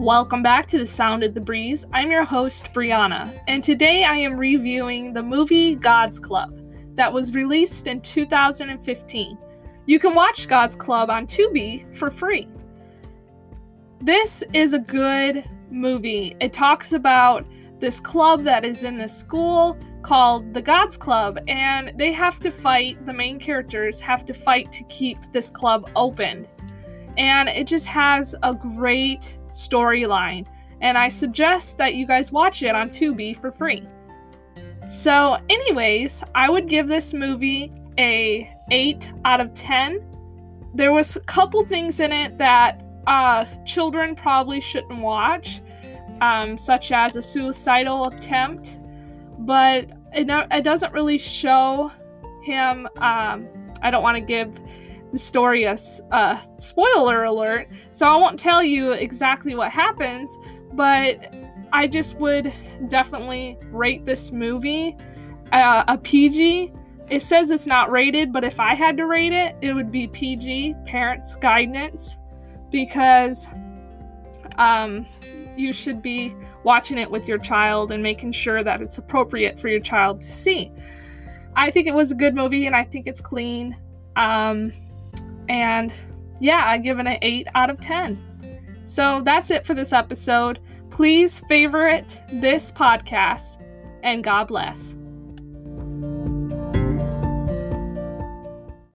Welcome back to The Sound of the Breeze. I'm your host, Brianna, and today I am reviewing the movie God's Club that was released in 2015. You can watch God's Club on Tubi for free. This is a good movie. It talks about this club that is in the school called the Gods Club, and they have to fight, the main characters have to fight to keep this club open. And it just has a great storyline, and I suggest that you guys watch it on Tubi for free. So, anyways, I would give this movie a 8 out of 10. There was a couple things in it that uh, children probably shouldn't watch, um, such as a suicidal attempt, but it, it doesn't really show him. Um, I don't want to give the story a, a spoiler alert, so I won't tell you exactly what happens, but I just would definitely rate this movie uh, a PG. It says it's not rated, but if I had to rate it, it would be PG, parents' guidance, because um, you should be watching it with your child and making sure that it's appropriate for your child to see. I think it was a good movie and I think it's clean. Um, and yeah, I give it an 8 out of 10. So that's it for this episode. Please favorite this podcast and God bless.